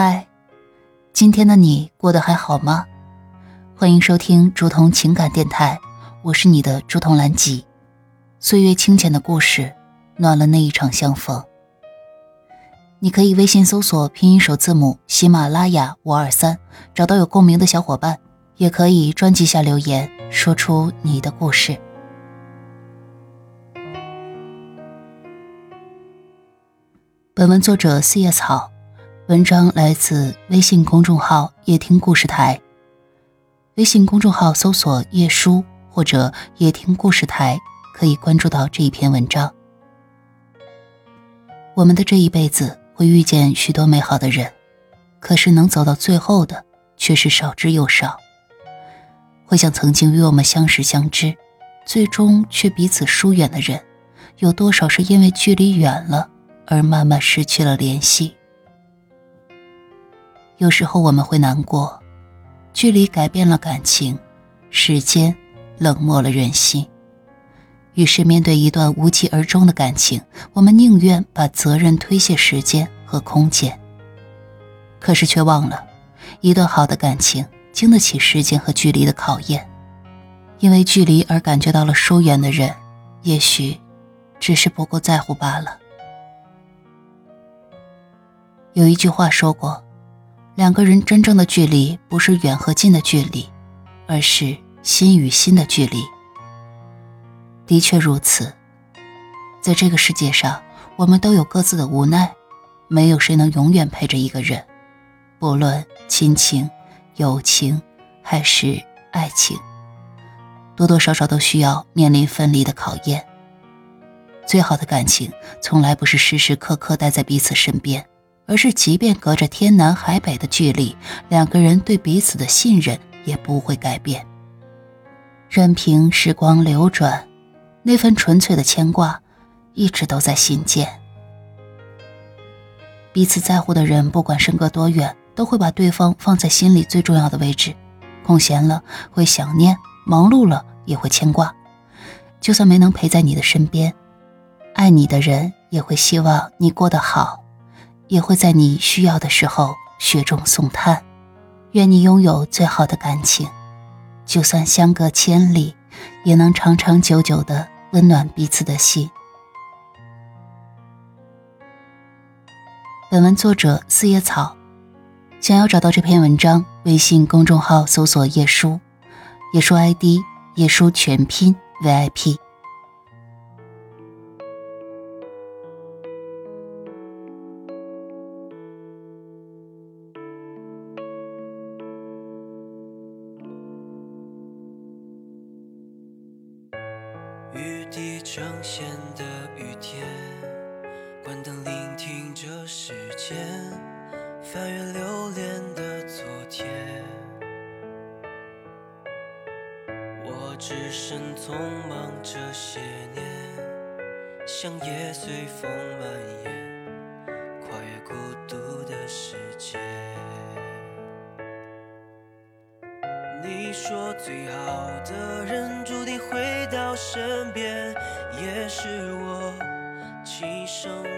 嗨，今天的你过得还好吗？欢迎收听竹筒情感电台，我是你的竹筒兰吉。岁月清浅的故事，暖了那一场相逢。你可以微信搜索拼音首字母喜马拉雅五二三，找到有共鸣的小伙伴，也可以专辑下留言，说出你的故事。本文作者四叶草，文章来自微信公众号夜听故事台。微信公众号搜索“夜书”或者“夜听故事台”，可以关注到这一篇文章。我们的这一辈子会遇见许多美好的人，可是能走到最后的却是少之又少。回想曾经与我们相识相知，最终却彼此疏远的人，有多少是因为距离远了？而慢慢失去了联系。有时候我们会难过，距离改变了感情，时间冷漠了人心。于是面对一段无疾而终的感情，我们宁愿把责任推卸时间和空间。可是却忘了，一段好的感情经得起时间和距离的考验。因为距离而感觉到了疏远的人，也许只是不够在乎罢了。有一句话说过，两个人真正的距离不是远和近的距离，而是心与心的距离。的确如此，在这个世界上，我们都有各自的无奈，没有谁能永远陪着一个人，不论亲情、友情还是爱情，多多少少都需要面临分离的考验。最好的感情，从来不是时时刻刻待在彼此身边。而是，即便隔着天南海北的距离，两个人对彼此的信任也不会改变。任凭时光流转，那份纯粹的牵挂一直都在心间。彼此在乎的人，不管身隔多远，都会把对方放在心里最重要的位置。空闲了会想念，忙碌了也会牵挂。就算没能陪在你的身边，爱你的人也会希望你过得好。也会在你需要的时候雪中送炭。愿你拥有最好的感情，就算相隔千里，也能长长久久的温暖彼此的心。本文作者四叶草，想要找到这篇文章，微信公众号搜索“叶书”，叶书 ID 叶书全拼 VIP。雨滴成线的雨天，关灯聆听这时间，翻阅留恋的昨天。我只剩匆忙这些年，像叶随风蔓延，你说最好的人注定会到身边，也是我今生唯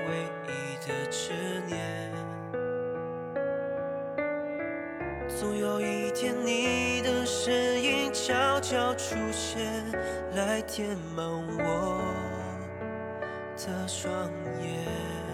一的执念。总有一天，你的身影悄悄出现，来填满我的双眼。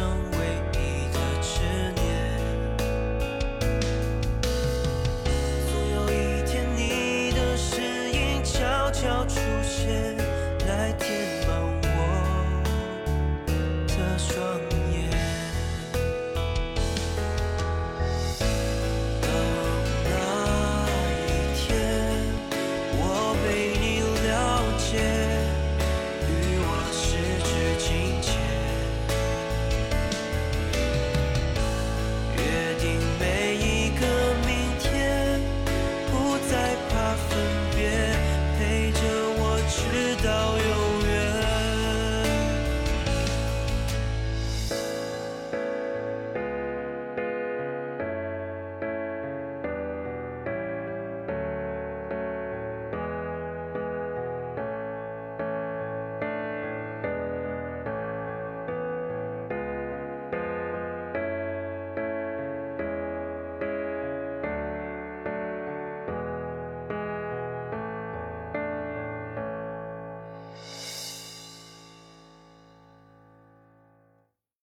手。